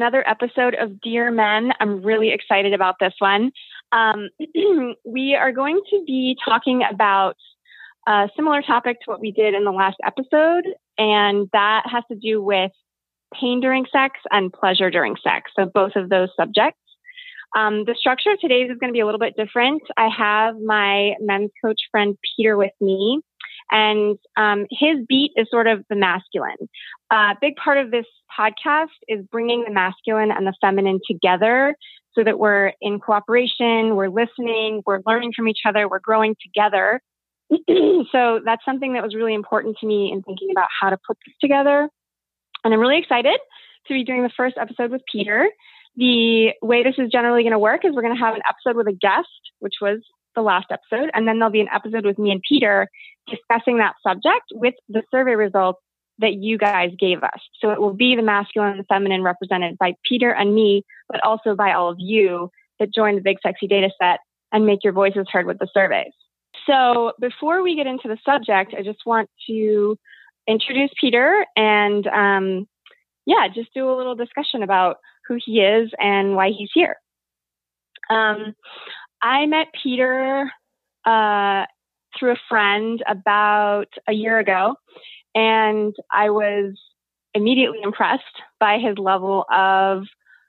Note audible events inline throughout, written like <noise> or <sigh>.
Another episode of Dear Men. I'm really excited about this one. Um, <clears throat> we are going to be talking about a similar topic to what we did in the last episode, and that has to do with pain during sex and pleasure during sex. So, both of those subjects. Um, the structure of today's is going to be a little bit different. I have my men's coach friend Peter with me, and um, his beat is sort of the masculine. A uh, big part of this podcast is bringing the masculine and the feminine together so that we're in cooperation, we're listening, we're learning from each other, we're growing together. <clears throat> so that's something that was really important to me in thinking about how to put this together. And I'm really excited to be doing the first episode with Peter. The way this is generally going to work is we're going to have an episode with a guest, which was the last episode, and then there'll be an episode with me and Peter discussing that subject with the survey results that you guys gave us. So it will be the masculine and the feminine represented by Peter and me, but also by all of you that join the Big Sexy data set and make your voices heard with the surveys. So before we get into the subject, I just want to introduce Peter and, um, yeah, just do a little discussion about who he is and why he's here. Um, I met Peter uh, through a friend about a year ago, and I was immediately impressed by his level of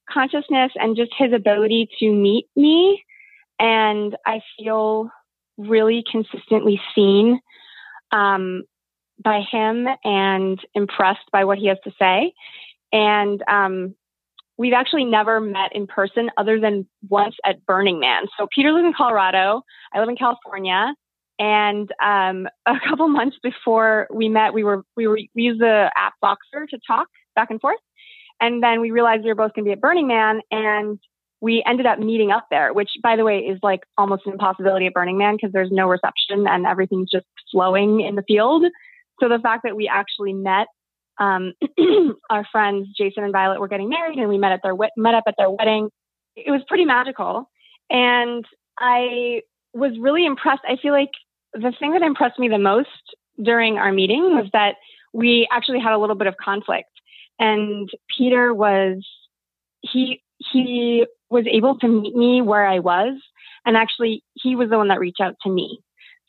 consciousness and just his ability to meet me. And I feel really consistently seen um, by him and impressed by what he has to say. And um, we've actually never met in person other than once at Burning Man. So Peter lives in Colorado. I live in California. And um, <laughs> a couple months before we met, we were we were we used the app Voxer to talk back and forth, and then we realized we were both going to be at Burning Man, and we ended up meeting up there. Which, by the way, is like almost an impossibility at Burning Man because there's no reception and everything's just flowing in the field. So the fact that we actually met um, <clears throat> our friends Jason and Violet were getting married, and we met at their met up at their wedding. It was pretty magical, and I was really impressed. I feel like the thing that impressed me the most during our meeting was that we actually had a little bit of conflict, and Peter was he he was able to meet me where I was, and actually he was the one that reached out to me.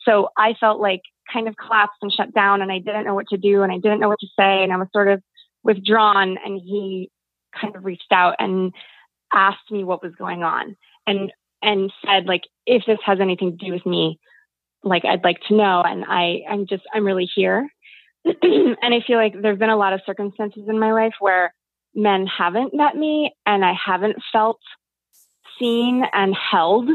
So I felt like kind of collapsed and shut down and I didn't know what to do and I didn't know what to say and I was sort of withdrawn and he kind of reached out and asked me what was going on and and said like if this has anything to do with me like I'd like to know and I I'm just I'm really here. <clears throat> And I feel like there's been a lot of circumstances in my life where men haven't met me and I haven't felt seen and held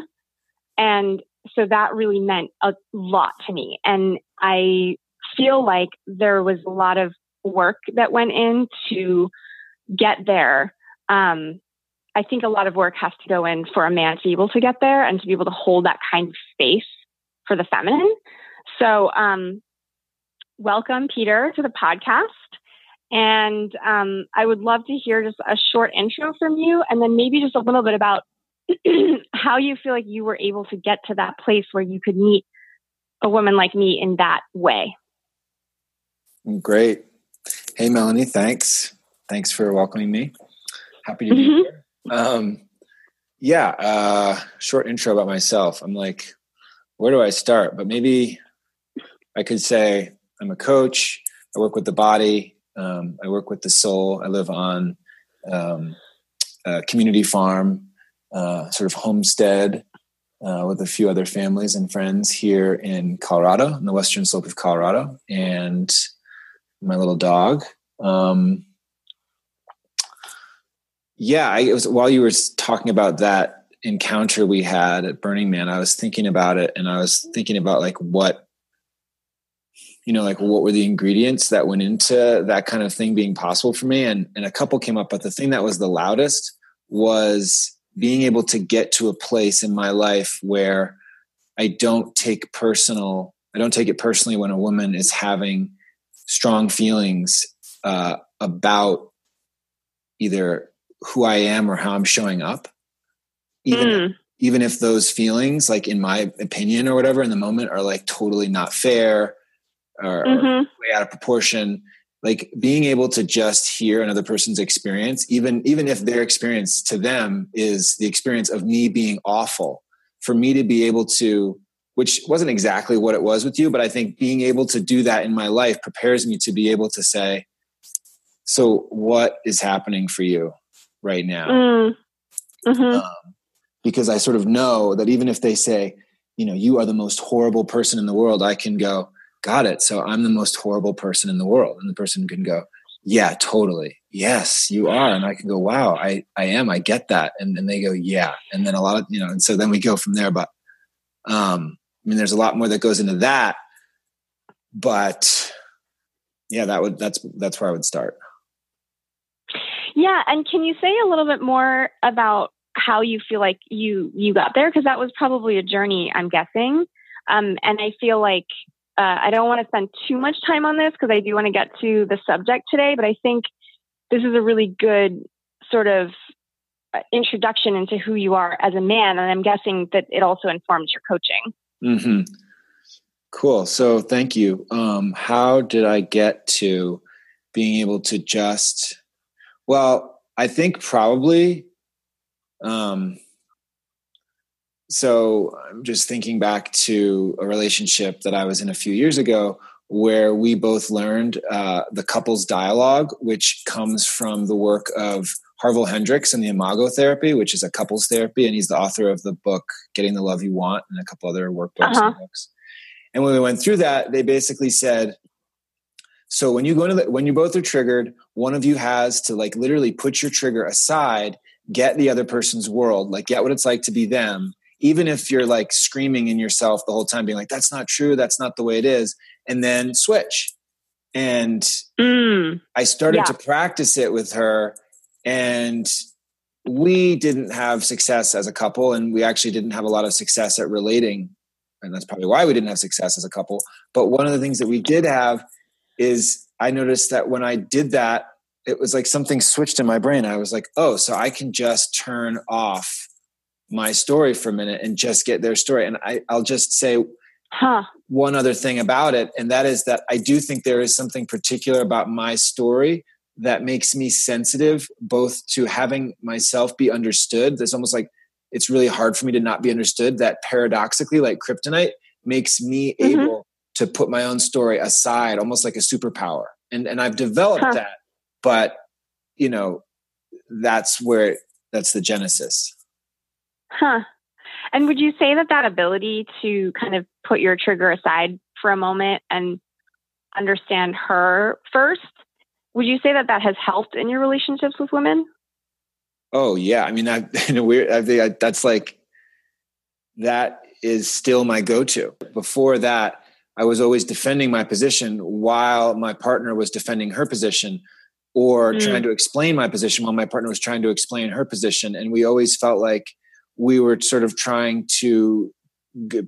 and so that really meant a lot to me. And I feel like there was a lot of work that went in to get there. Um, I think a lot of work has to go in for a man to be able to get there and to be able to hold that kind of space for the feminine. So, um, welcome, Peter, to the podcast. And um, I would love to hear just a short intro from you and then maybe just a little bit about <clears throat> how you feel like you were able to get to that place where you could meet a woman like me in that way. Great. Hey, Melanie, thanks. Thanks for welcoming me. Happy to be mm-hmm. here. Um, yeah, uh, short intro about myself. I'm like, where do I start? But maybe I could say I'm a coach. I work with the body. Um, I work with the soul. I live on um, a community farm uh, sort of homestead uh, with a few other families and friends here in Colorado, in the western slope of Colorado, and my little dog. Um, yeah, I, was while you were talking about that encounter we had at Burning Man, I was thinking about it, and I was thinking about like what you know like what were the ingredients that went into that kind of thing being possible for me and and a couple came up but the thing that was the loudest was being able to get to a place in my life where I don't take personal, I don't take it personally when a woman is having strong feelings uh, about either who I am or how I'm showing up. Even mm. even if those feelings, like in my opinion or whatever, in the moment, are like totally not fair or, mm-hmm. or way out of proportion. Like being able to just hear another person's experience even even if their experience to them is the experience of me being awful for me to be able to which wasn't exactly what it was with you but i think being able to do that in my life prepares me to be able to say so what is happening for you right now mm. mm-hmm. um, because i sort of know that even if they say you know you are the most horrible person in the world i can go got it. So I'm the most horrible person in the world. And the person can go, yeah, totally. Yes, you are. And I can go, wow, I, I am. I get that. And then they go, yeah. And then a lot of, you know, and so then we go from there. But, um, I mean, there's a lot more that goes into that, but yeah, that would, that's, that's where I would start. Yeah. And can you say a little bit more about how you feel like you, you got there? Cause that was probably a journey, I'm guessing. Um, and I feel like uh, I don't want to spend too much time on this because I do want to get to the subject today, but I think this is a really good sort of uh, introduction into who you are as a man. And I'm guessing that it also informs your coaching. Mm-hmm. Cool. So thank you. Um, how did I get to being able to just, well, I think probably, um, so I'm just thinking back to a relationship that I was in a few years ago where we both learned uh, the couples dialogue, which comes from the work of Harville Hendrix and the Imago Therapy, which is a couples therapy, and he's the author of the book Getting the Love You Want and a couple other workbooks uh-huh. and books. And when we went through that, they basically said, so when you go to the, when you both are triggered, one of you has to like literally put your trigger aside, get the other person's world, like get what it's like to be them, even if you're like screaming in yourself the whole time, being like, that's not true, that's not the way it is, and then switch. And mm, I started yeah. to practice it with her, and we didn't have success as a couple, and we actually didn't have a lot of success at relating. And that's probably why we didn't have success as a couple. But one of the things that we did have is I noticed that when I did that, it was like something switched in my brain. I was like, oh, so I can just turn off my story for a minute and just get their story. And I, I'll just say huh. one other thing about it, and that is that I do think there is something particular about my story that makes me sensitive both to having myself be understood. There's almost like it's really hard for me to not be understood. That paradoxically, like kryptonite, makes me mm-hmm. able to put my own story aside, almost like a superpower. And and I've developed huh. that, but you know, that's where that's the genesis. Huh. And would you say that that ability to kind of put your trigger aside for a moment and understand her first, would you say that that has helped in your relationships with women? Oh yeah, I mean, I <laughs> in a weird, I think I, that's like that is still my go-to. Before that, I was always defending my position while my partner was defending her position, or mm. trying to explain my position while my partner was trying to explain her position, and we always felt like we were sort of trying to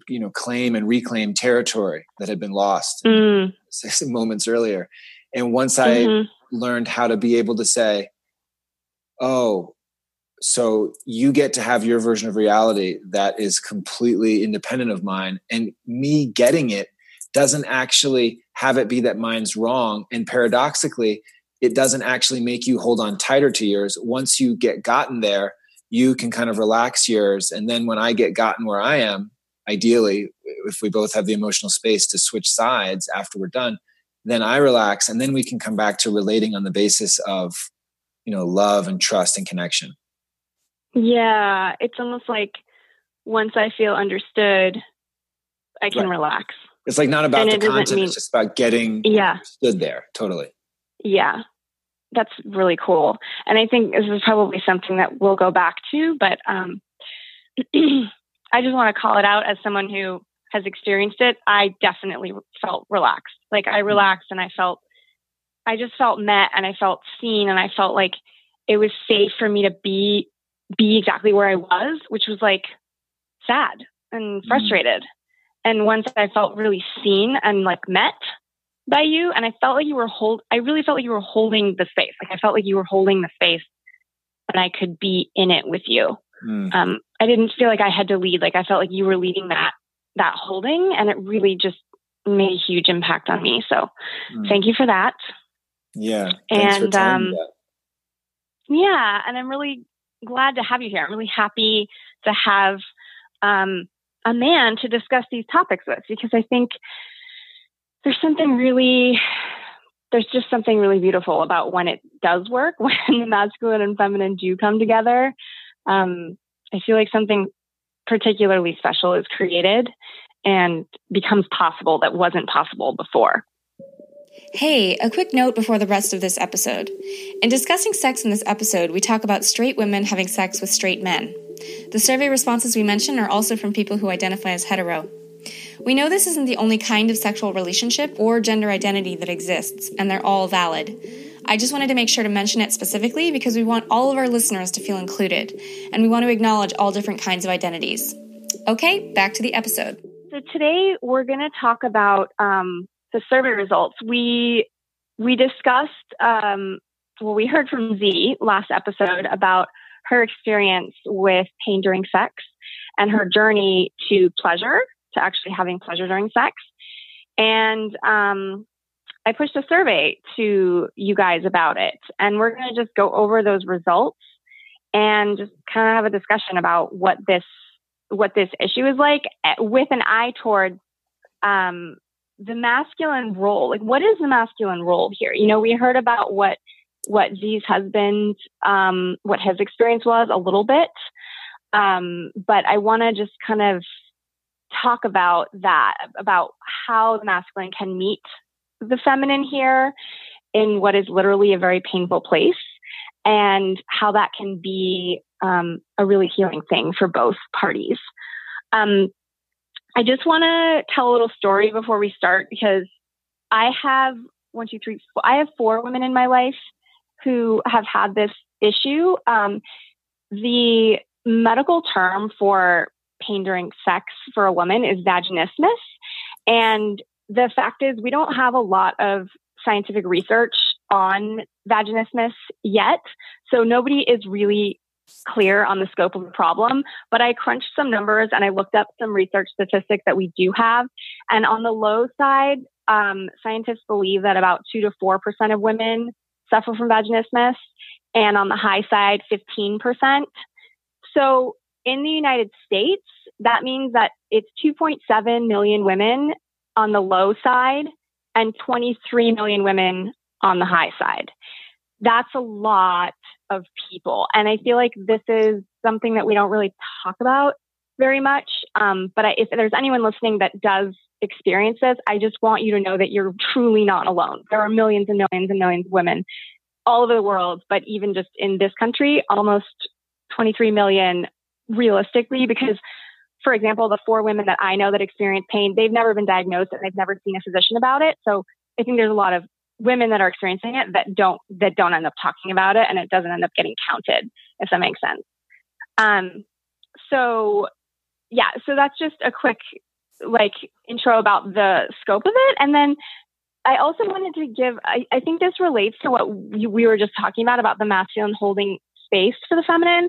you know claim and reclaim territory that had been lost mm. <laughs> moments earlier and once i mm-hmm. learned how to be able to say oh so you get to have your version of reality that is completely independent of mine and me getting it doesn't actually have it be that mine's wrong and paradoxically it doesn't actually make you hold on tighter to yours once you get gotten there you can kind of relax yours. And then when i get gotten where i am ideally if we both have the emotional space to switch sides after we're done then i relax and then we can come back to relating on the basis of you know love and trust and connection. Yeah it's almost like once i feel understood i can right. relax. It's like not about and the content mean, it's just about getting yeah. stood there totally. Yeah that's really cool. And I think this is probably something that we'll go back to, but um, <clears throat> I just want to call it out as someone who has experienced it. I definitely felt relaxed. Like I mm-hmm. relaxed and I felt, I just felt met and I felt seen and I felt like it was safe for me to be, be exactly where I was, which was like sad and mm-hmm. frustrated. Mm. And once I felt really seen and like met, by you and I felt like you were hold I really felt like you were holding the space. Like I felt like you were holding the space and I could be in it with you. Mm. Um, I didn't feel like I had to lead. Like I felt like you were leading that that holding and it really just made a huge impact on me. So mm. thank you for that. Yeah. and um, yeah, and I'm really glad to have you here. I'm really happy to have um, a man to discuss these topics with because I think there's something really there's just something really beautiful about when it does work <laughs> when the masculine and feminine do come together um, i feel like something particularly special is created and becomes possible that wasn't possible before Hey, a quick note before the rest of this episode. In discussing sex in this episode, we talk about straight women having sex with straight men. The survey responses we mention are also from people who identify as hetero. We know this isn't the only kind of sexual relationship or gender identity that exists, and they're all valid. I just wanted to make sure to mention it specifically because we want all of our listeners to feel included, and we want to acknowledge all different kinds of identities. Okay, back to the episode. So today we're going to talk about um, the survey results. We we discussed um, well, we heard from Z last episode about her experience with pain during sex and her journey to pleasure to actually having pleasure during sex. And um, I pushed a survey to you guys about it. And we're going to just go over those results and just kind of have a discussion about what this what this issue is like eh, with an eye towards um, the masculine role. Like, what is the masculine role here? You know, we heard about what what Z's husband, um, what his experience was a little bit, um, but I want to just kind of talk about that, about how the masculine can meet the feminine here in what is literally a very painful place and how that can be um, a really healing thing for both parties. Um, I just want to tell a little story before we start because I have one, two, three, four, I have four women in my life who have had this issue. Um, the medical term for pain during sex for a woman is vaginismus. And the fact is, we don't have a lot of scientific research on vaginismus yet. So nobody is really clear on the scope of the problem. But I crunched some numbers and I looked up some research statistics that we do have. And on the low side, um, scientists believe that about 2 to 4% of women suffer from vaginismus. And on the high side, 15%. So in the United States, that means that it's 2.7 million women on the low side and 23 million women on the high side. That's a lot of people. And I feel like this is something that we don't really talk about very much. Um, but I, if there's anyone listening that does experience this, I just want you to know that you're truly not alone. There are millions and millions and millions of women all over the world, but even just in this country, almost 23 million realistically, because for example, the four women that I know that experience pain, they've never been diagnosed and they've never seen a physician about it. So I think there's a lot of women that are experiencing it that don't that don't end up talking about it and it doesn't end up getting counted, if that makes sense. Um so yeah, so that's just a quick like intro about the scope of it. And then I also wanted to give, I, I think this relates to what we, we were just talking about, about the masculine holding space for the feminine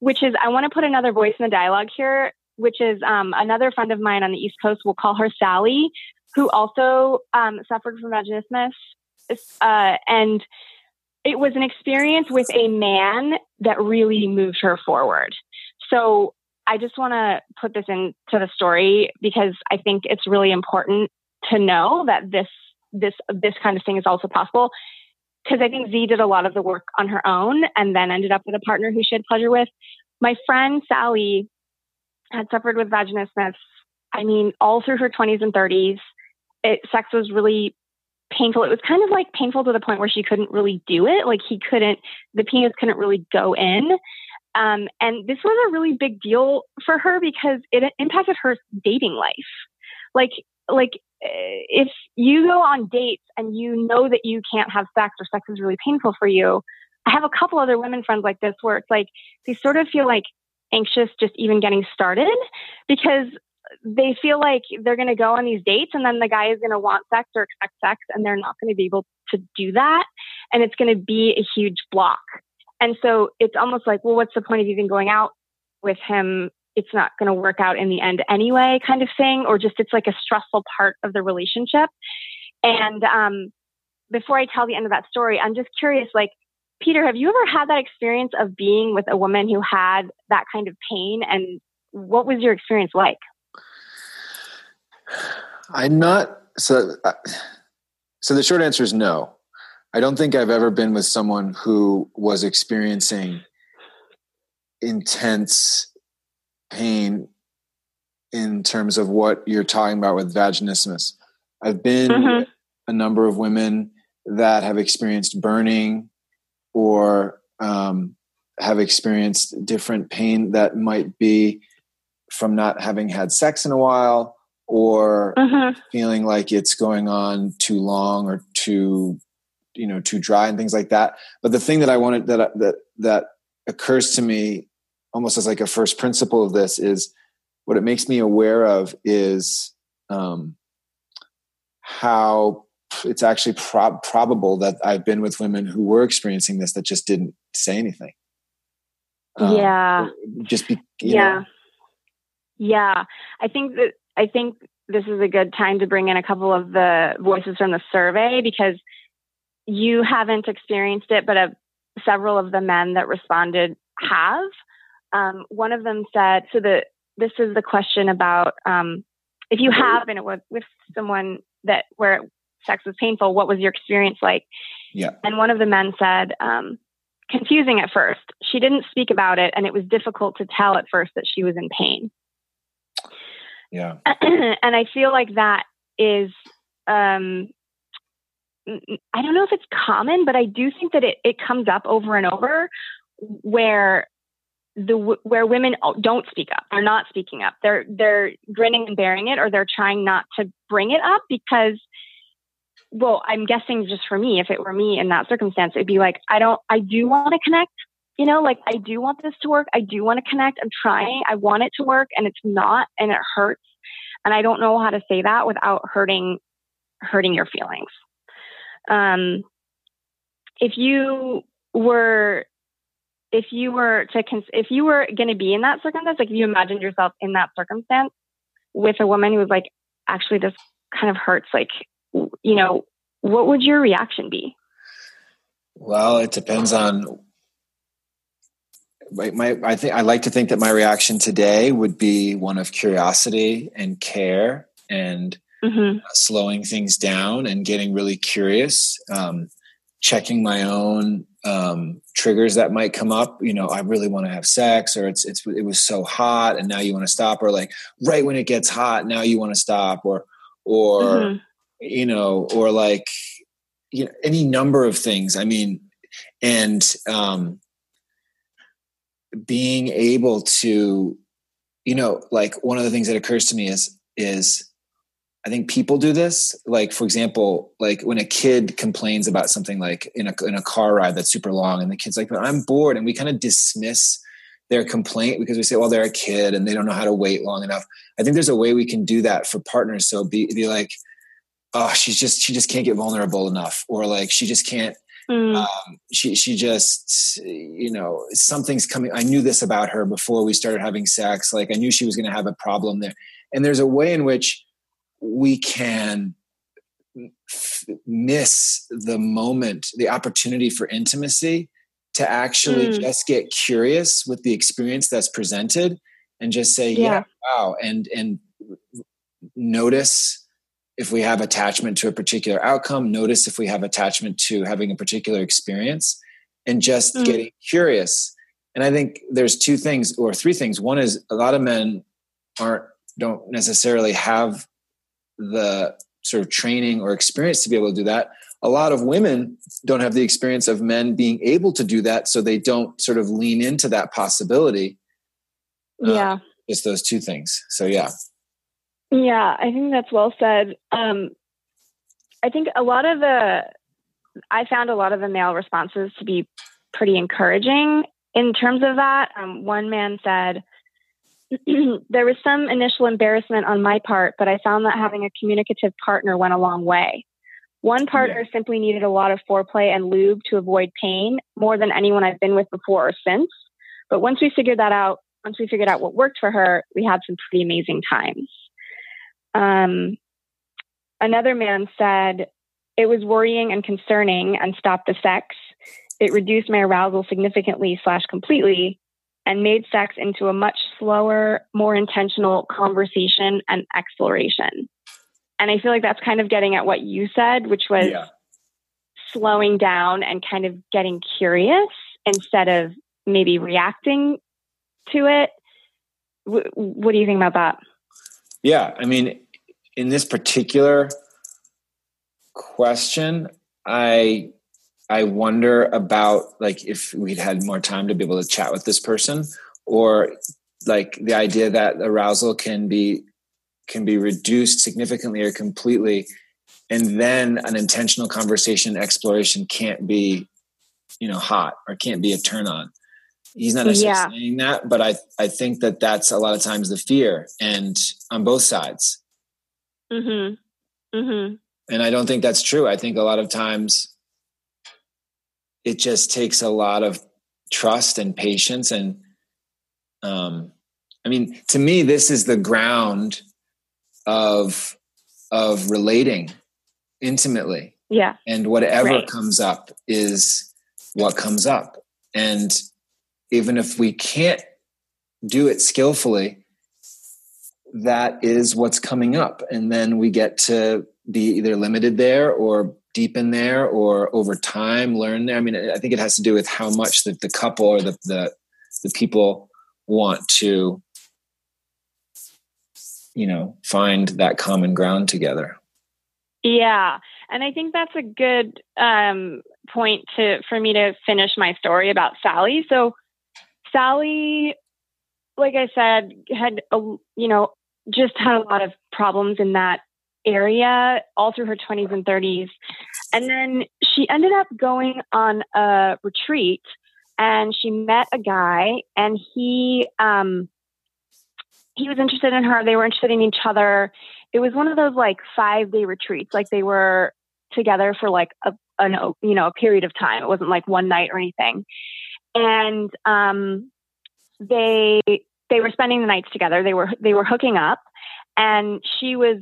which is I want to put another voice in the dialogue here, which is um, another friend of mine on the East Coast. We'll call her Sally, who also um, suffered from vaginismus, uh, and it was an experience with a man that really moved her forward. So I just want to put this into the story because I think it's really important to know that this this this kind of thing is also possible because I think Z did a lot of the work on her own and then ended up with a partner who she had pleasure with. My friend Sally had suffered with vaginismus. I mean, all through her 20s and 30s, it, sex was really painful. It was kind of like painful to the point where she couldn't really do it. Like he couldn't, the penis couldn't really go in. Um, and this was a really big deal for her because it impacted her dating life. Like, like Eh, if you go on dates and you know that you can't have sex or sex is really painful for you, I have a couple other women friends like this where it's like they sort of feel like anxious just even getting started because they feel like they're going to go on these dates and then the guy is going to want sex or expect sex and they're not going to be able to do that. And it's going to be a huge block. And so it's almost like, well, what's the point of even going out with him it's not going to work out in the end anyway kind of thing or just it's like a stressful part of the relationship and um before I tell the end of that story, I'm just curious, like, Peter, have you ever had that experience of being with a woman who had that kind of pain? And what was your experience like? I'm not so. Uh, so the short answer is no. I don't think I've ever been with someone who was experiencing intense pain in terms of what you're talking about with vaginismus. I've been mm-hmm. a number of women that have experienced burning or um, have experienced different pain that might be from not having had sex in a while or mm-hmm. feeling like it's going on too long or too you know too dry and things like that but the thing that i wanted that that that occurs to me almost as like a first principle of this is what it makes me aware of is um, how it's actually prob- probable that I've been with women who were experiencing this that just didn't say anything. Um, yeah. Just be. yeah. Know. Yeah. I think that I think this is a good time to bring in a couple of the voices from the survey because you haven't experienced it, but several of the men that responded have. Um, one of them said, so the this is the question about um, if you have been with, with someone that where sex was painful, what was your experience like? Yeah. And one of the men said, um, confusing at first. She didn't speak about it, and it was difficult to tell at first that she was in pain. Yeah. <clears throat> and I feel like that is, um, I don't know if it's common, but I do think that it, it comes up over and over where the where women don't speak up. They're not speaking up. They're they're grinning and bearing it or they're trying not to bring it up because well i'm guessing just for me if it were me in that circumstance it'd be like i don't i do want to connect you know like i do want this to work. I do want to connect. I'm trying. I want it to work and it's not and it hurts. And i don't know how to say that without hurting hurting your feelings. Um if you were if you were to cons- if you were going to be in that circumstance like if you imagined yourself in that circumstance with a woman who was like actually this kind of hurts like you know what would your reaction be well it depends on my, my i think i like to think that my reaction today would be one of curiosity and care and mm-hmm. slowing things down and getting really curious um, checking my own um, triggers that might come up. You know, I really want to have sex, or it's it's it was so hot, and now you want to stop, or like right when it gets hot, now you want to stop, or or mm-hmm. you know, or like you know, any number of things. I mean, and um, being able to, you know, like one of the things that occurs to me is is I think people do this. Like, for example, like when a kid complains about something like in a, in a car ride that's super long and the kid's like, but I'm bored. And we kind of dismiss their complaint because we say, well, they're a kid and they don't know how to wait long enough. I think there's a way we can do that for partners. So be, be like, oh, she's just, she just can't get vulnerable enough. Or like, she just can't, mm. um, she, she just, you know, something's coming. I knew this about her before we started having sex. Like I knew she was going to have a problem there. And there's a way in which, we can miss the moment, the opportunity for intimacy to actually mm. just get curious with the experience that's presented and just say, yeah. yeah, wow, and and notice if we have attachment to a particular outcome, notice if we have attachment to having a particular experience, and just mm. getting curious. And I think there's two things or three things. One is a lot of men aren't don't necessarily have the sort of training or experience to be able to do that. A lot of women don't have the experience of men being able to do that, so they don't sort of lean into that possibility. Uh, yeah. Uh, just those two things. So, yeah. Yeah, I think that's well said. Um, I think a lot of the, I found a lot of the male responses to be pretty encouraging in terms of that. Um, one man said, <clears throat> there was some initial embarrassment on my part, but I found that having a communicative partner went a long way. One partner yeah. simply needed a lot of foreplay and lube to avoid pain more than anyone I've been with before or since. But once we figured that out, once we figured out what worked for her, we had some pretty amazing times. Um, another man said, It was worrying and concerning and stopped the sex. It reduced my arousal significantly slash completely and made sex into a much slower, more intentional conversation and exploration. And I feel like that's kind of getting at what you said, which was yeah. slowing down and kind of getting curious instead of maybe reacting to it. W- what do you think about that? Yeah, I mean, in this particular question, I I wonder about like if we'd had more time to be able to chat with this person or like the idea that arousal can be can be reduced significantly or completely and then an intentional conversation exploration can't be you know hot or can't be a turn on. He's not necessarily yeah. saying that but i i think that that's a lot of times the fear and on both sides. Mhm mhm and i don't think that's true. I think a lot of times it just takes a lot of trust and patience and um i mean to me this is the ground of of relating intimately. Yeah. And whatever right. comes up is what comes up. And even if we can't do it skillfully that is what's coming up. And then we get to be either limited there or deepen there or over time learn there? I mean i think it has to do with how much the, the couple or the, the the people want to you know find that common ground together. Yeah. And i think that's a good um, point to for me to finish my story about sally. So sally like i said had a, you know just had a lot of problems in that area all through her 20s and 30s. And then she ended up going on a retreat and she met a guy and he um he was interested in her. They were interested in each other. It was one of those like five day retreats. Like they were together for like a an, you know a period of time. It wasn't like one night or anything. And um they they were spending the nights together. They were they were hooking up and she was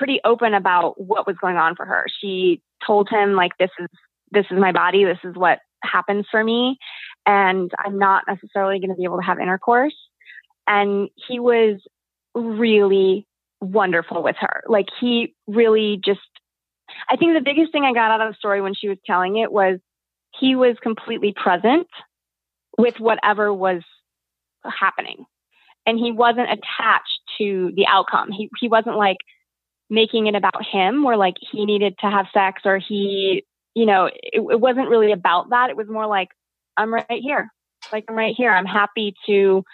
pretty open about what was going on for her. She told him like this is this is my body, this is what happens for me and I'm not necessarily going to be able to have intercourse. And he was really wonderful with her. Like he really just I think the biggest thing I got out of the story when she was telling it was he was completely present with whatever was happening. And he wasn't attached to the outcome. He he wasn't like making it about him where like he needed to have sex or he, you know, it, it wasn't really about that. It was more like, I'm right here. Like, I'm right here. I'm happy to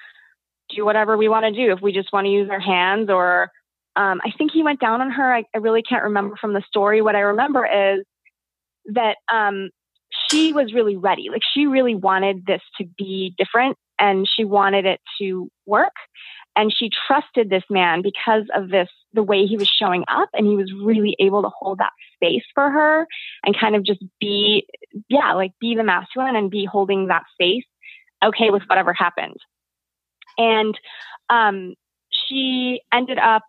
do whatever we want to do. If we just want to use our hands or, um, I think he went down on her. I, I really can't remember from the story. What I remember is that um, she was really ready. Like she really wanted this to be different and she wanted it to work and she trusted this man because of this the way he was showing up and he was really able to hold that space for her and kind of just be yeah like be the masculine and be holding that space okay with whatever happened and um she ended up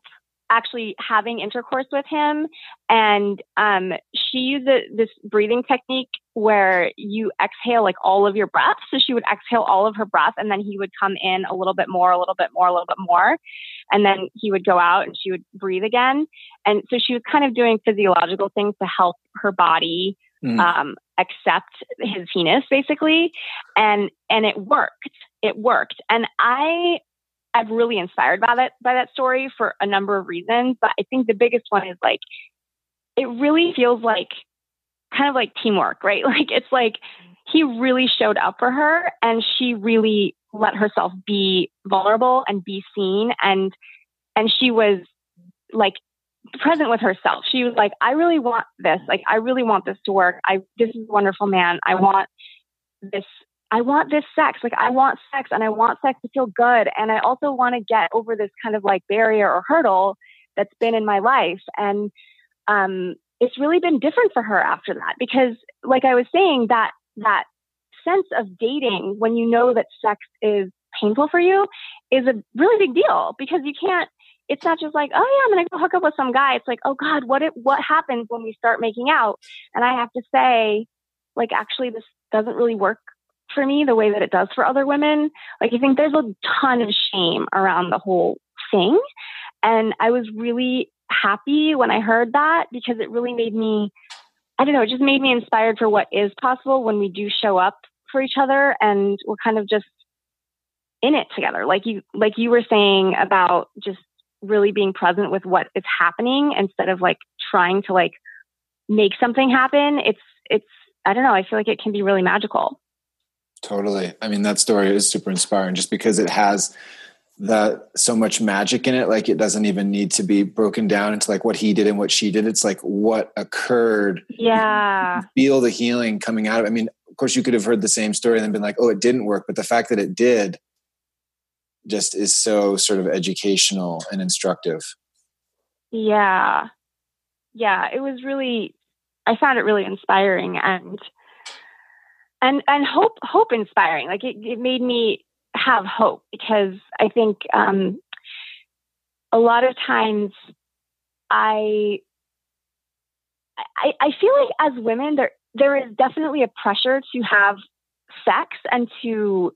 actually having intercourse with him. And um, she used this breathing technique where you exhale like all of your breath. So she would exhale all of her breath, and then he would come in a little bit more, a little bit more, a little bit more. And then he would go out and she would breathe again. And so she was kind of doing physiological things to help her body mm. um, accept his penis, basically. And and it worked. It worked. And I I'm really inspired by that by that story for a number of reasons. But I think the biggest one is like it really feels like kind of like teamwork, right? <laughs> Like it's like he really showed up for her and she really let herself be vulnerable and be seen and and she was like present with herself. She was like, I really want this. Like I really want this to work. I this is a wonderful man. I want this I want this sex. Like I want sex and I want sex to feel good. And I also want to get over this kind of like barrier or hurdle that's been in my life. And um, it's really been different for her after that because like I was saying, that that sense of dating when you know that sex is painful for you is a really big deal because you can't it's not just like, oh yeah, I'm gonna go hook up with some guy. It's like, oh God, what it, what happens when we start making out? And I have to say, like, actually, this doesn't really work for me the way that it does for other women. Like, I think there's a ton of shame around the whole thing. And I was really happy when I heard that because it really made me, I don't know, it just made me inspired for what is possible when we do show up for each other and we're kind of just in it together. Like you, like you were saying about just really being present with what is happening instead of like trying to like make something happen. It's, it's, I don't know. I feel like it can be really magical. Totally. I mean, that story is super inspiring just because it has that so much magic in it. Like it doesn't even need to be broken down into like what he did and what she did. It's like what occurred. Yeah. feel the healing coming out of it. I mean, of course you could have heard the same story and then been like, oh, it didn't work. But the fact that it did just is so sort of educational and instructive. Yeah. Yeah. It was really I found it really inspiring and and and hope hope inspiring. Like it, it made me have hope because I think um, a lot of times I, I I feel like as women there there is definitely a pressure to have sex and to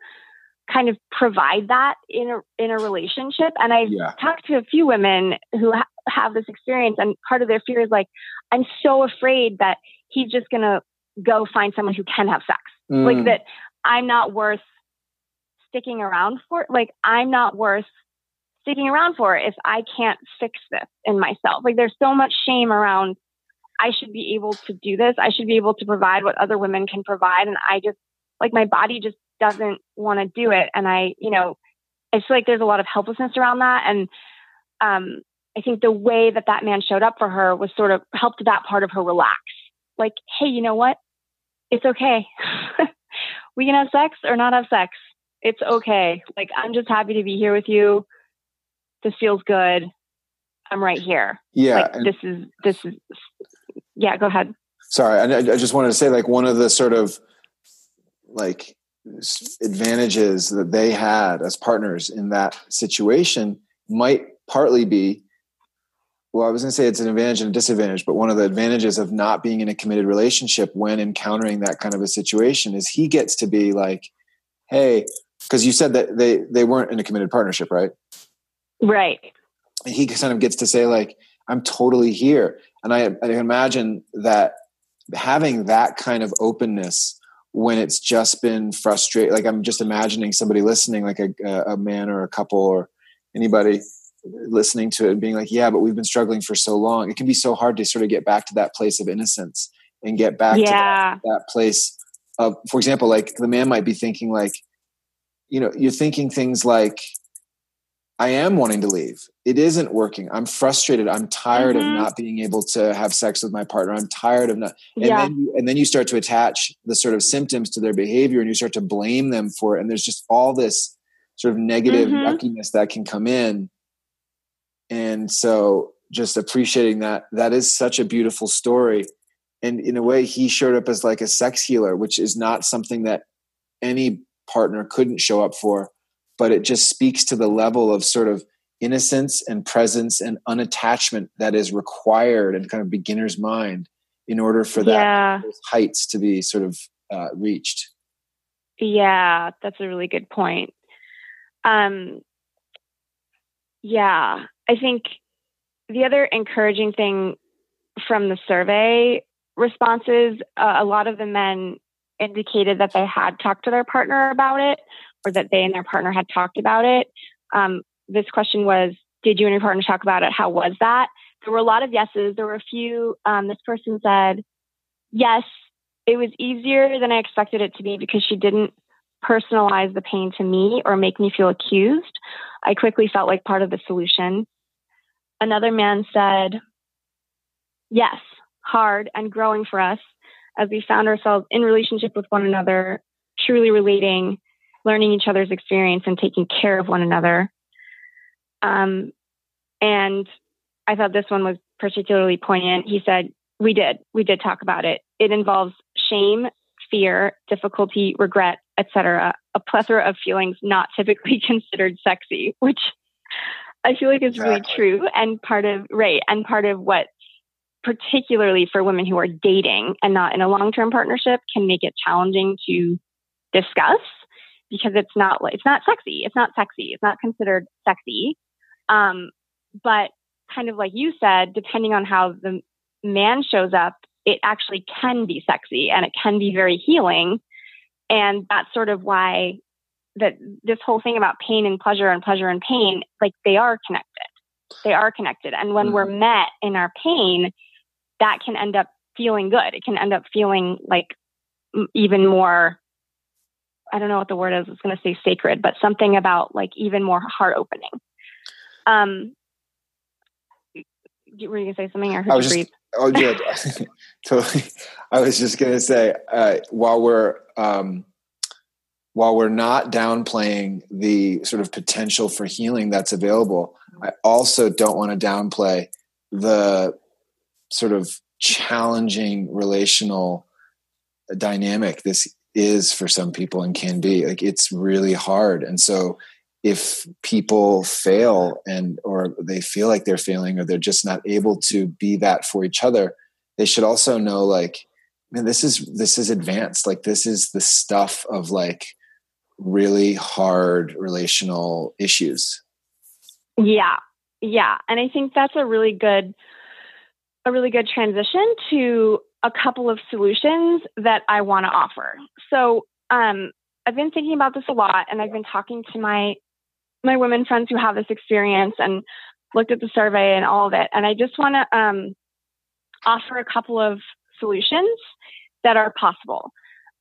kind of provide that in a in a relationship and I've yeah. talked to a few women who ha- have this experience and part of their fear is like I'm so afraid that he's just going to go find someone who can have sex mm. like that I'm not worth sticking around for. Like, I'm not worth sticking around for if I can't fix this in myself. Like, there's so much shame around I should be able to do this. I should be able to provide what other women can provide. And I just, like, my body just doesn't want to do it. And I, you know, I feel like there's a lot of helplessness around that. And um, I think the way that that man showed up for her was sort of helped that part of her relax. Like, hey, you know what? It's okay. <laughs> we can have sex or not have sex it's okay. Like, I'm just happy to be here with you. This feels good. I'm right here. Yeah. Like, this is, this is, yeah, go ahead. Sorry. I, I just wanted to say, like, one of the sort of like advantages that they had as partners in that situation might partly be well, I was going to say it's an advantage and a disadvantage, but one of the advantages of not being in a committed relationship when encountering that kind of a situation is he gets to be like, hey, because you said that they they weren't in a committed partnership, right? Right. And he kind of gets to say like, "I'm totally here," and I, I imagine that having that kind of openness when it's just been frustrated. Like I'm just imagining somebody listening, like a, a man or a couple or anybody listening to it and being like, "Yeah, but we've been struggling for so long." It can be so hard to sort of get back to that place of innocence and get back yeah. to that, that place of, for example, like the man might be thinking like you know you're thinking things like i am wanting to leave it isn't working i'm frustrated i'm tired mm-hmm. of not being able to have sex with my partner i'm tired of not and yeah. then you, and then you start to attach the sort of symptoms to their behavior and you start to blame them for it and there's just all this sort of negative mm-hmm. yuckiness that can come in and so just appreciating that that is such a beautiful story and in a way he showed up as like a sex healer which is not something that any partner couldn't show up for but it just speaks to the level of sort of innocence and presence and unattachment that is required in kind of beginner's mind in order for that yeah. heights to be sort of uh, reached yeah that's a really good point um yeah i think the other encouraging thing from the survey responses uh, a lot of the men indicated that they had talked to their partner about it or that they and their partner had talked about it. Um, this question was, did you and your partner talk about it? How was that? There were a lot of yeses. There were a few. Um, this person said, yes, it was easier than I expected it to be because she didn't personalize the pain to me or make me feel accused. I quickly felt like part of the solution. Another man said, yes, hard and growing for us as we found ourselves in relationship with one another, truly relating, learning each other's experience, and taking care of one another. Um, and I thought this one was particularly poignant. He said, "We did, we did talk about it. It involves shame, fear, difficulty, regret, etc. A plethora of feelings not typically <laughs> considered sexy." Which I feel like is exactly. really true. And part of, right. And part of what, particularly for women who are dating and not in a long term partnership, can make it challenging to discuss because it's not, it's not sexy. It's not sexy. It's not considered sexy. Um, but kind of like you said, depending on how the man shows up, it actually can be sexy and it can be very healing. And that's sort of why that this whole thing about pain and pleasure and pleasure and pain, like they are connected. They are connected. And when mm-hmm. we're met in our pain, that can end up feeling good. It can end up feeling like even more, I don't know what the word is, I was going to say sacred, but something about like even more heart opening. Um, were you going to say something? Or I was just, oh, good. <laughs> <laughs> totally. I was just going to say, uh, while we're, um, while we're not downplaying the sort of potential for healing that's available, I also don't want to downplay the sort of challenging relational dynamic this is for some people and can be like it's really hard and so if people fail and or they feel like they're failing or they're just not able to be that for each other they should also know like man this is this is advanced like this is the stuff of like really hard relational issues. Yeah. Yeah. And I think that's a really good a really good transition to a couple of solutions that I want to offer. So, um, I've been thinking about this a lot and I've been talking to my my women friends who have this experience and looked at the survey and all of it. And I just want to um, offer a couple of solutions that are possible.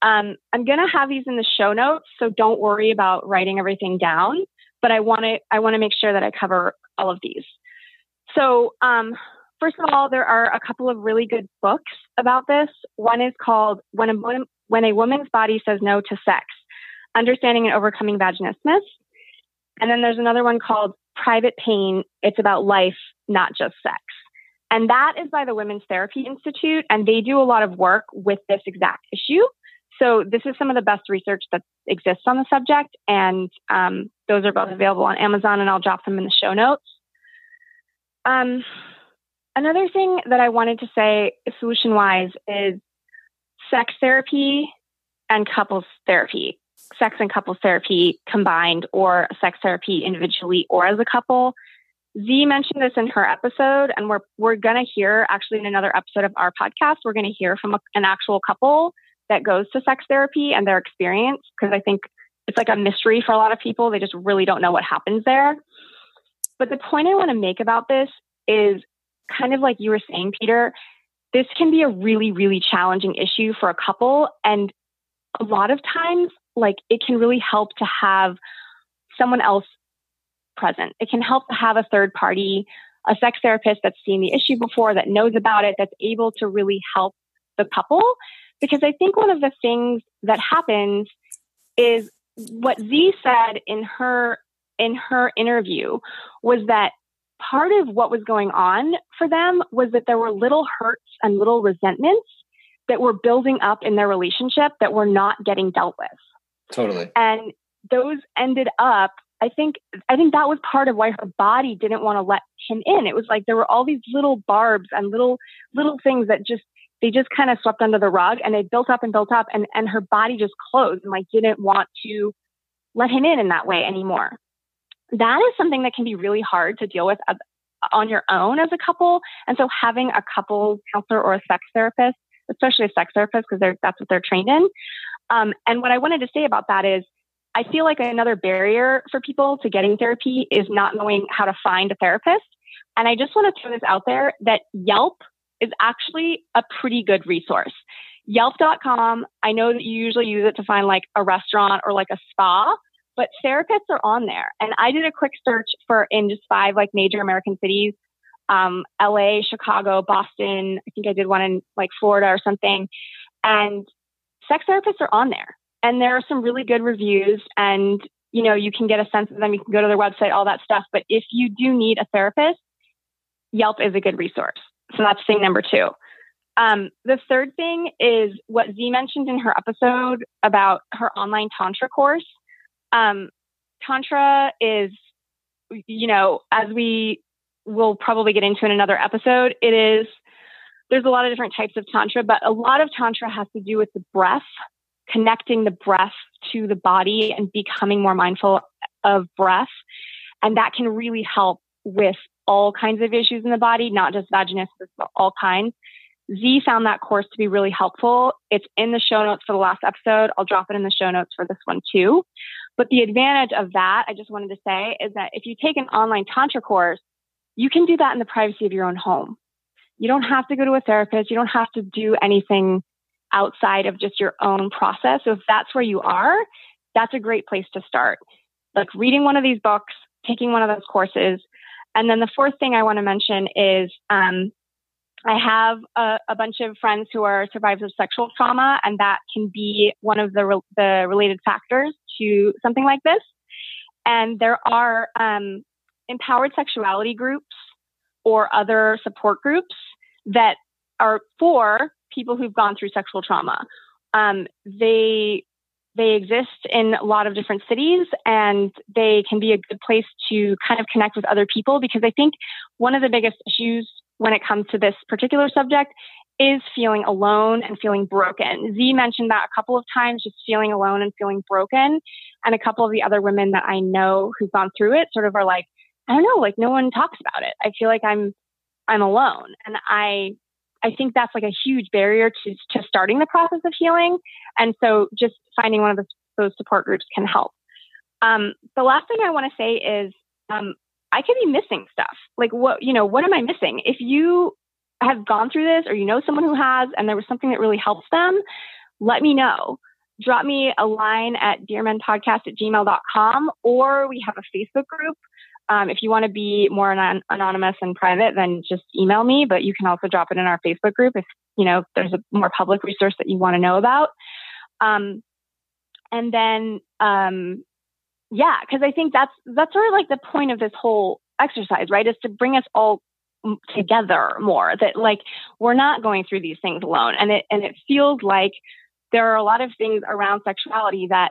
Um, I'm going to have these in the show notes, so don't worry about writing everything down. But I want to I want to make sure that I cover all of these. So, um, first of all, there are a couple of really good books about this. One is called "When a When a Woman's Body Says No to Sex: Understanding and Overcoming Vaginismus," and then there's another one called "Private Pain." It's about life, not just sex. And that is by the Women's Therapy Institute, and they do a lot of work with this exact issue. So this is some of the best research that exists on the subject, and um, those are both available on Amazon, and I'll drop them in the show notes. Um, another thing that I wanted to say, solution wise, is sex therapy and couples therapy, sex and couples therapy combined, or sex therapy individually or as a couple. Z mentioned this in her episode, and we're we're gonna hear actually in another episode of our podcast. We're gonna hear from a, an actual couple that goes to sex therapy and their experience because I think it's like a mystery for a lot of people. They just really don't know what happens there. But the point I want to make about this is kind of like you were saying, Peter, this can be a really, really challenging issue for a couple. And a lot of times, like it can really help to have someone else present. It can help to have a third party, a sex therapist that's seen the issue before, that knows about it, that's able to really help the couple because I think one of the things that happens is what Z said in her in her interview was that part of what was going on for them was that there were little hurts and little resentments that were building up in their relationship that were not getting dealt with. Totally. And those ended up I think I think that was part of why her body didn't want to let him in. It was like there were all these little barbs and little little things that just they just kind of swept under the rug and they built up and built up and, and her body just closed and like didn't want to let him in in that way anymore. That is something that can be really hard to deal with on your own as a couple. And so having a couple counselor or a sex therapist, especially a sex therapist, because that's what they're trained in. Um, and what I wanted to say about that is I feel like another barrier for people to getting therapy is not knowing how to find a therapist. And I just want to throw this out there that Yelp is actually a pretty good resource. Yelp.com, I know that you usually use it to find like a restaurant or like a spa, but therapists are on there. And I did a quick search for in just five like major American cities um, LA, Chicago, Boston. I think I did one in like Florida or something. And sex therapists are on there. And there are some really good reviews and you know, you can get a sense of them. You can go to their website, all that stuff. But if you do need a therapist, Yelp is a good resource. So that's thing number two. Um, the third thing is what Z mentioned in her episode about her online Tantra course. Um, Tantra is you know, as we will probably get into in another episode, it is there's a lot of different types of tantra, but a lot of tantra has to do with the breath, connecting the breath to the body and becoming more mindful of breath. And that can really help with all kinds of issues in the body, not just vaginismus, but all kinds. Z found that course to be really helpful. It's in the show notes for the last episode. I'll drop it in the show notes for this one too. But the advantage of that, I just wanted to say, is that if you take an online Tantra course, you can do that in the privacy of your own home. You don't have to go to a therapist. You don't have to do anything outside of just your own process. So if that's where you are, that's a great place to start. Like reading one of these books, taking one of those courses. And then the fourth thing I want to mention is um, I have a, a, bunch of friends who are survivors of sexual trauma, and that can be one of the, re- the related factors to something like this. And there are um, empowered sexuality groups or other support groups that are for people who've gone through sexual trauma. Um, they they exist in a lot of different cities and they can be a good place to kind of connect with other people because I think one of the biggest issues when it comes to this particular subject is feeling alone and feeling broken. Z mentioned that a couple of times, just feeling alone and feeling broken. And a couple of the other women that I know who've gone through it sort of are like, I don't know, like no one talks about it. I feel like I'm I'm alone. And I I think that's like a huge barrier to to starting the process of healing. And so just finding one of those, those support groups can help. Um, the last thing I want to say is um, I could be missing stuff. Like what, you know, what am I missing? If you have gone through this or you know someone who has and there was something that really helps them, let me know. Drop me a line at dearmenpodcast at gmail.com or we have a Facebook group. Um, if you want to be more anon- anonymous and private, then just email me, but you can also drop it in our Facebook group if, you know, there's a more public resource that you want to know about. Um, and then um, yeah, because I think that's that's sort of like the point of this whole exercise, right? Is to bring us all together more. That like we're not going through these things alone, and it and it feels like there are a lot of things around sexuality that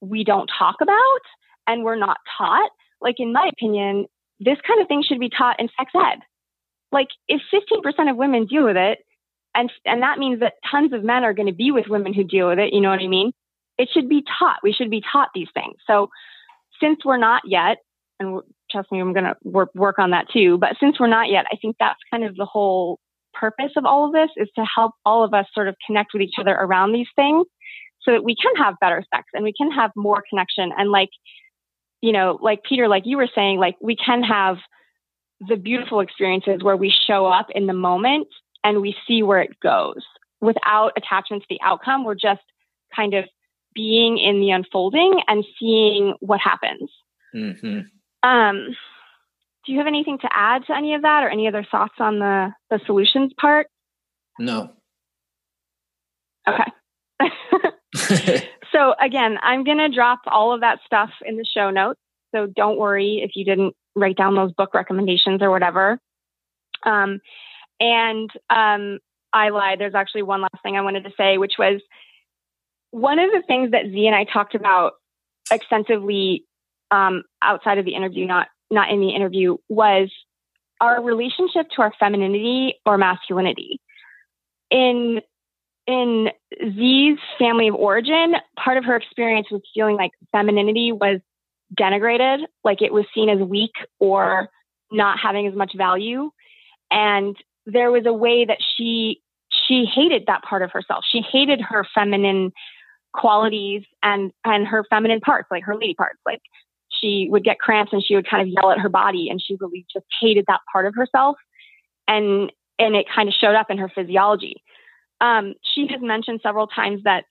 we don't talk about and we're not taught. Like in my opinion, this kind of thing should be taught in sex ed. Like if 15% of women deal with it, and and that means that tons of men are going to be with women who deal with it. You know what I mean? It should be taught. We should be taught these things. So since we're not yet, and trust me, I'm going to work, work on that too, but since we're not yet, I think that's kind of the whole purpose of all of this is to help all of us sort of connect with each other around these things so that we can have better sex and we can have more connection. And like, you know, like Peter, like you were saying, like we can have the beautiful experiences where we show up in the moment and we see where it goes without attachment to the outcome. We're just kind of being in the unfolding and seeing what happens. Mm-hmm. Um, do you have anything to add to any of that or any other thoughts on the, the solutions part? No. Okay. <laughs> <laughs> so again, I'm going to drop all of that stuff in the show notes. So don't worry if you didn't write down those book recommendations or whatever. Um, and um, I lied. There's actually one last thing I wanted to say, which was one of the things that Z and I talked about extensively um, outside of the interview, not not in the interview, was our relationship to our femininity or masculinity. In in Z's family of origin, part of her experience was feeling like femininity was denigrated, like it was seen as weak or not having as much value. And there was a way that she she hated that part of herself. She hated her feminine qualities and and her feminine parts, like her lady parts. Like she would get cramps and she would kind of yell at her body, and she really just hated that part of herself, and and it kind of showed up in her physiology. Um, she has mentioned several times that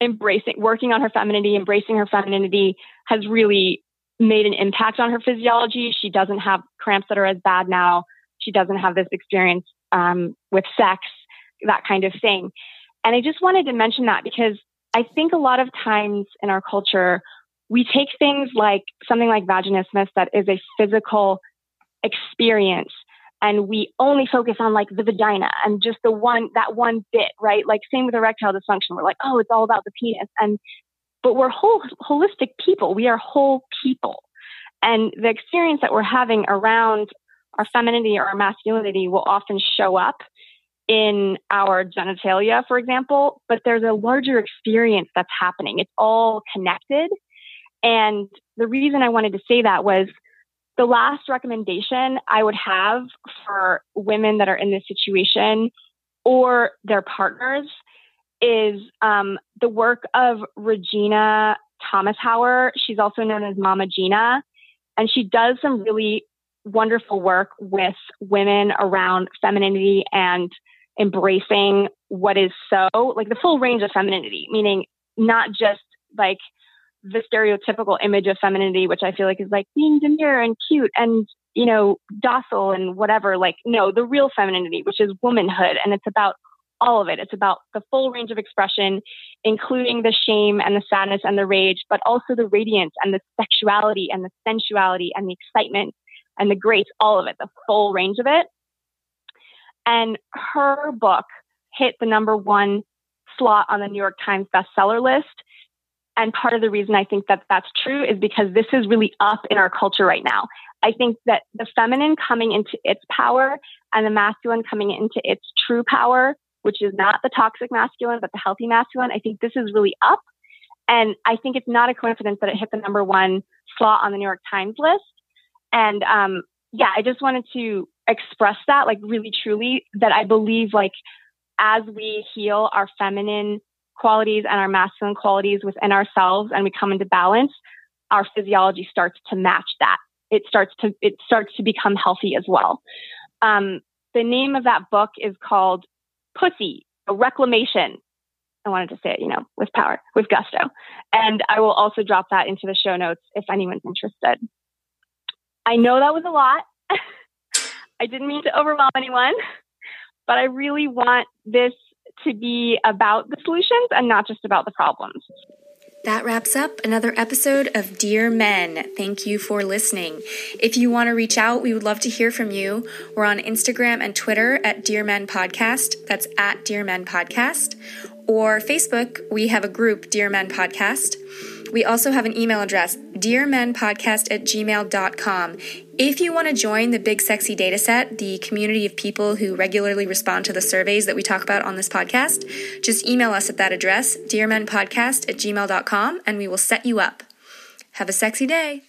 embracing, working on her femininity, embracing her femininity has really made an impact on her physiology. She doesn't have cramps that are as bad now. She doesn't have this experience um, with sex, that kind of thing. And I just wanted to mention that because I think a lot of times in our culture, we take things like something like vaginismus that is a physical experience and we only focus on like the vagina and just the one that one bit right? Like same with erectile dysfunction. We're like oh it's all about the penis. And but we're whole holistic people. We are whole people. And the experience that we're having around our femininity or our masculinity will often show up in our genitalia, for example, but there's a larger experience that's happening. It's all connected. And the reason I wanted to say that was the last recommendation I would have for women that are in this situation or their partners is um, the work of Regina Thomashauer. She's also known as Mama Gena. and she does some really wonderful work with women around femininity and embracing what is so like the full range of femininity, meaning not just like the stereotypical image of femininity, which I feel like is like being demure and cute and, you know, docile and whatever. Like, no, the real femininity, which is womanhood. And it's about all of it. It's about the full range of expression, including the shame and the sadness and the rage, but also the radiance and the sexuality and the sensuality and the excitement and the grace, all of it, the full range of it. And her book hit the number one slot on the New York Times bestseller list. And part of the reason I think that that's true is because this is really up in our culture right now. I think that the feminine coming into its power and the masculine coming into its true power, which is not the toxic masculine, but the healthy masculine, I think this is really up. And I think it's not a coincidence that it hit the number one slot on the New York Times list. And um, yeah, I just wanted to express that, like really truly, that I believe like as we heal our feminine qualities and our masculine qualities within ourselves and we come into balance, our physiology starts to match that. It starts to it starts to become healthy as well. Um, the name of that book is called Pussy, a Reclamation. I wanted to say it, you know, with power, with gusto. And I will also drop that into the show notes if anyone's interested. I know that was a lot. I didn't mean to overwhelm anyone, but I really want this to be about the solutions and not just about the problems. That wraps up another episode of Dear Men. Thank you for listening. If you want to reach out, we would love to hear from you. We're on Instagram and Twitter at Dear Men Podcast. That's at Dear Men Podcast. Or Facebook, we have a group, Dear Men Podcast. We also have an email address, dearmenpodcast at gmail.com. If you want to join the Big Sexy Dataset, the community of people who regularly respond to the surveys that we talk about on this podcast, just email us at that address, dearmenpodcast at gmail.com, and we will set you up. Have a sexy day.